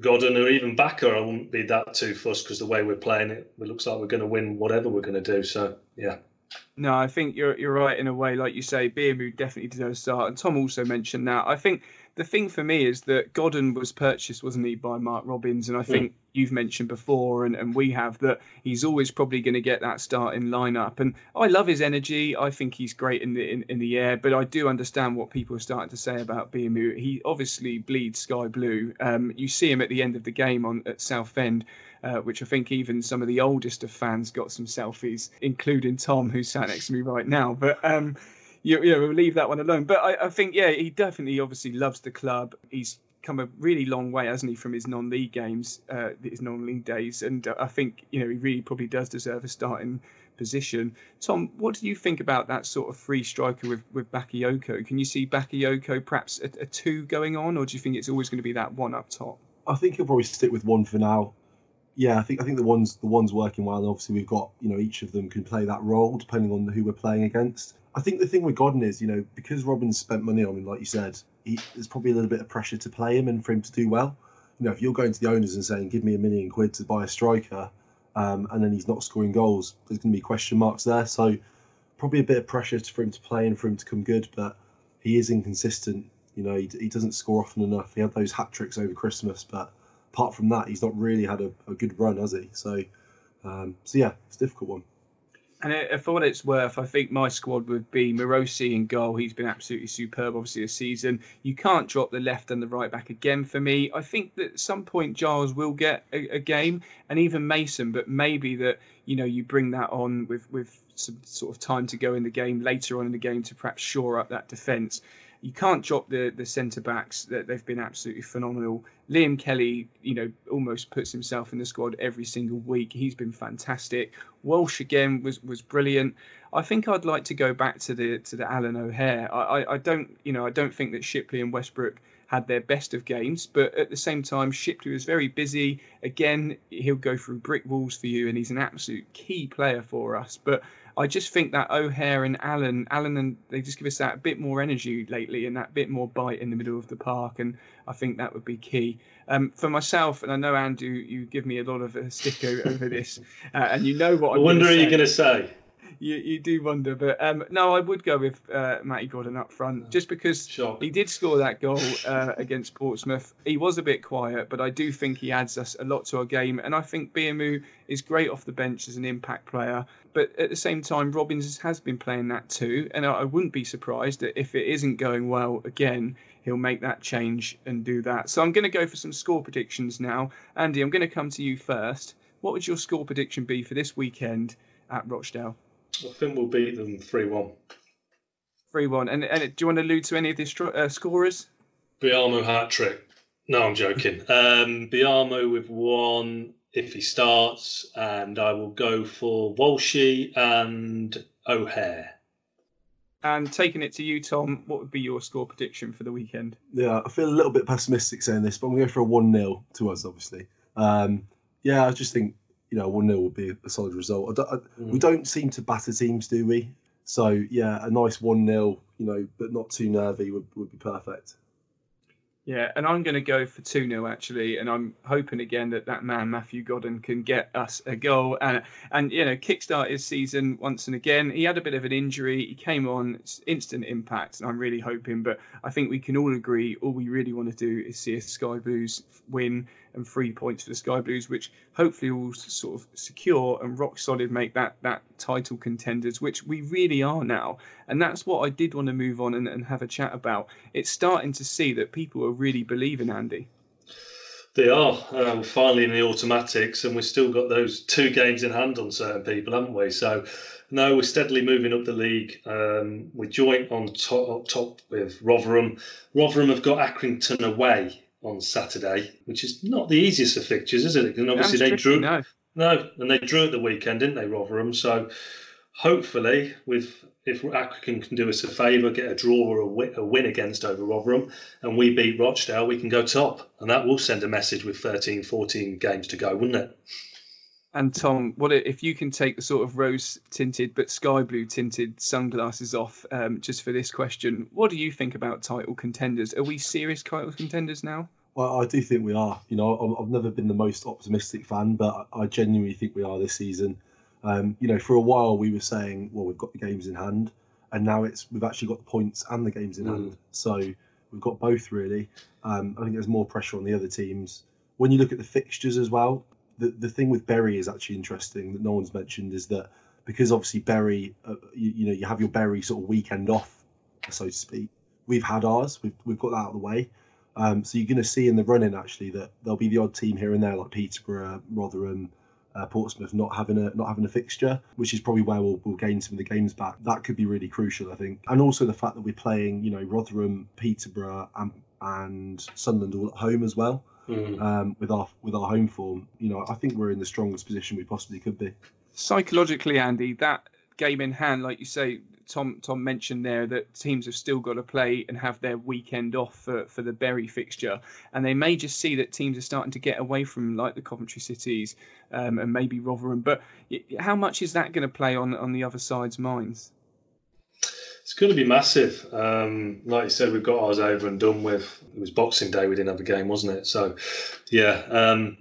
Godden or even Backer, I wouldn't be that too fussed because the way we're playing it, it looks like we're going to win whatever we're going to do. So yeah. No, I think you're you're right in a way. Like you say, Biamou definitely deserves a start, and Tom also mentioned that. I think the thing for me is that Godden was purchased, wasn't he, by Mark Robins? And I think you've mentioned before, and, and we have, that he's always probably going to get that starting lineup. And I love his energy. I think he's great in the in, in the air, but I do understand what people are starting to say about Biamou. He obviously bleeds sky blue. Um, you see him at the end of the game on at Southend. Uh, which I think even some of the oldest of fans got some selfies, including Tom, who's sat next to me right now. But um, you, you know, we'll leave that one alone. But I, I think, yeah, he definitely obviously loves the club. He's come a really long way, hasn't he, from his non-league games, uh, his non-league days, and uh, I think you know he really probably does deserve a starting position. Tom, what do you think about that sort of free striker with with Bakayoko? Can you see Bakayoko perhaps a, a two going on, or do you think it's always going to be that one up top? I think he'll probably stick with one for now. Yeah, I think I think the ones the ones working well. Obviously, we've got you know each of them can play that role depending on who we're playing against. I think the thing with Godden is you know because Robin's spent money on him, like you said, he, there's probably a little bit of pressure to play him and for him to do well. You know, if you're going to the owners and saying, "Give me a million quid to buy a striker," um, and then he's not scoring goals, there's going to be question marks there. So probably a bit of pressure for him to play and for him to come good, but he is inconsistent. You know, he, he doesn't score often enough. He had those hat tricks over Christmas, but apart from that, he's not really had a, a good run, has he? So, um, so yeah, it's a difficult one. And uh, for what it's worth, I think my squad would be Marosi in goal. He's been absolutely superb, obviously, this season. You can't drop the left and the right back again for me. I think that at some point Giles will get a, a game, and even Mason, but maybe that you know you bring that on with with some sort of time to go in the game later on in the game to perhaps shore up that defence you can't drop the the centre backs. That they've been absolutely phenomenal. Liam Kelly, you know, almost puts himself in the squad every single week. He's been fantastic. Walsh again was was brilliant. I think I'd like to go back to the to the Alan O'Hare. I, I, I don't you know I don't think that Shipley and Westbrooke had their best of games, but at the same time Shipley was very busy. Again, he'll go through brick walls for you, and he's an absolute key player for us. But I just think that O'Hare and Allen, Allen and they just give us that bit more energy lately and that bit more bite in the middle of the park, and I think that would be key. Um, for myself, and I know Andrew, you give me a lot of a stick over this, uh, and you know what I wonder are you going to say you, you do wonder. But um, no, I would go with uh, Matty Godden up front just because he did score that goal uh, against Portsmouth. He was a bit quiet, but I do think he adds us a lot to our game. And I think Biamou is great off the bench as an impact player. But at the same time, Robins has been playing that too. And I, I wouldn't be surprised that if it isn't going well again, he'll make that change and do that. So I'm going to go for some score predictions now. Andy, I'm going to come to you first. What would your score prediction be for this weekend at Rochdale? I think we'll beat them 3 1. 3 1. And, and do you want to allude to any of the uh, scorers? Biamou hat trick. No, I'm joking. um, Biamou with one if he starts, and I will go for Walshy and O'Hare. And taking it to you, Tom, what would be your score prediction for the weekend? Yeah, I feel a little bit pessimistic saying this, but I'm going to go for a 1 0 to us, obviously. Um, yeah, I just think you know, 1 0 would be a solid result. I I, mm. We don't seem to batter teams, do we? So, yeah, a nice 1 0, you know, but not too nervy would, would be perfect. Yeah, and I'm going to go for 2 0 actually. And I'm hoping again that that man, Matthew Godden, can get us a goal and, and you know, kickstart his season once and again. He had a bit of an injury. He came on, instant impact. And I'm really hoping, but I think we can all agree all we really want to do is see a Sky Blues win and three points for the Sky Blues, which hopefully will sort of secure and rock solid make that that title contenders, which we really are now. And that's what I did want to move on and, and have a chat about. It's starting to see that people are really believing Andy. They are um, finally in the automatics, and we've still got those two games in hand on certain people, haven't we? So, no, we're steadily moving up the league. Um, we're joint on top, top with Rotherham. Rotherham have got Accrington away on Saturday, which is not the easiest of fixtures, is it? And obviously they drew no. no, and they drew at the weekend, didn't they, Rotherham? So hopefully, with if Accrington can do us a favour, get a draw or a win, a win against over Rotherham, and we beat Rochdale, we can go top, and that will send a message with 13, 14 games to go, wouldn't it? And Tom, what if you can take the sort of rose tinted but sky blue tinted sunglasses off um, just for this question? What do you think about title contenders? Are we serious title contenders now? Well, I do think we are. You know, I've never been the most optimistic fan, but I genuinely think we are this season. Um, you know, for a while we were saying, well, we've got the games in hand, and now it's we've actually got the points and the games in mm. hand. So we've got both really. Um, I think there's more pressure on the other teams. When you look at the fixtures as well, the, the thing with Bury is actually interesting that no one's mentioned is that because obviously Bury, uh, you, you, know, you have your Bury sort of weekend off, so to speak. We've had ours. We've, we've got that out of the way. Um, so you're going to see in the running actually that there'll be the odd team here and there like Peterborough, Rotherham, uh, Portsmouth not having a not having a fixture, which is probably where we'll, we'll gain some of the games back. That could be really crucial, I think, and also the fact that we're playing, you know, Rotherham, Peterborough, and and Sunderland all at home as well mm. um, with our with our home form. You know, I think we're in the strongest position we possibly could be. Psychologically, Andy, that game in hand, like you say, Tom Tom mentioned there that teams have still got to play and have their weekend off for, for the Bury fixture, and they may just see that teams are starting to get away from like the Coventry Cities um, and maybe Rotherham. But how much is that going to play on on the other side's minds? It's going to be massive. Um, like you said, we've got ours over and done with. It was Boxing Day. We didn't have a game, wasn't it? So, yeah. Um,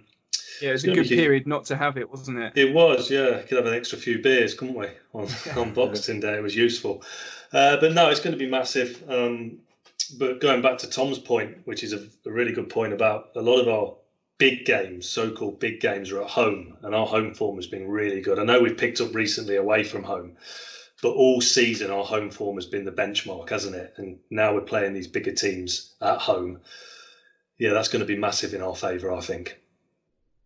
yeah, it was a good period not to have it, wasn't it? It was, yeah. Could have an extra few beers, couldn't we? On, on Boxing Day, it was useful. Uh, but no, it's going to be massive. Um, but going back to Tom's point, which is a, a, really good point about a lot of our big games, so-called big games, are at home, and our home form has been really good. I know we've picked up recently away from home, but all season our home form has been the benchmark, hasn't it? And now we're playing these bigger teams at home. Yeah, that's going to be massive in our favour, I think.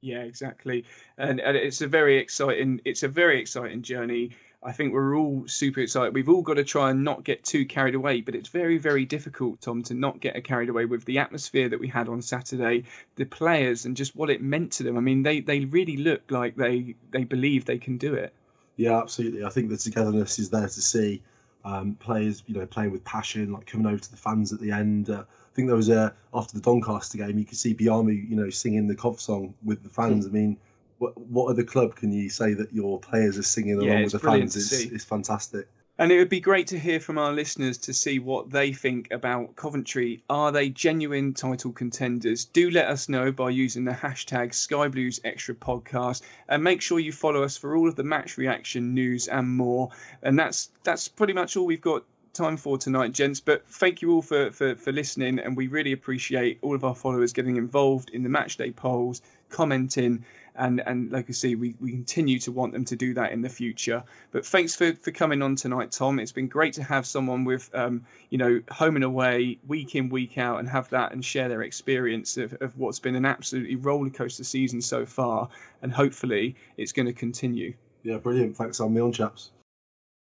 Yeah, exactly. And, and it's a very exciting it's a very exciting journey. I think we're all super excited. We've all got to try and not get too carried away, but it's very, very difficult, Tom, to not get carried away with the atmosphere that we had on Saturday, the players, and just what it meant to them. I mean, they, they really look like they they believe they can do it. Yeah, absolutely. I think the togetherness is there to see. Um, players, you know, playing with passion, like coming over to the fans at the end. Uh, I think there was a after the Doncaster game, you could see Biamou, you know, singing the Cov song with the fans. I mean, what what other club can you say that your players are singing along yeah, with the fans? It's, it's fantastic. And it would be great to hear from our listeners to see what they think about Coventry. Are they genuine title contenders? Do let us know by using the hashtag Sky Blues Extra Podcast, and make sure you follow us for all of the match reaction news and more. And that's that's pretty much all we've got time for tonight, gents. But thank you all for, for, for listening, and we really appreciate all of our followers getting involved in the matchday polls, commenting, and and like I see, we, we continue to want them to do that in the future. But thanks for, for coming on tonight, Tom. It's been great to have someone with um, you know home and away, week in week out, and have that and share their experience of, of what's been an absolutely roller coaster season so far, and hopefully it's going to continue. Yeah, brilliant. Thanks on me on, chaps.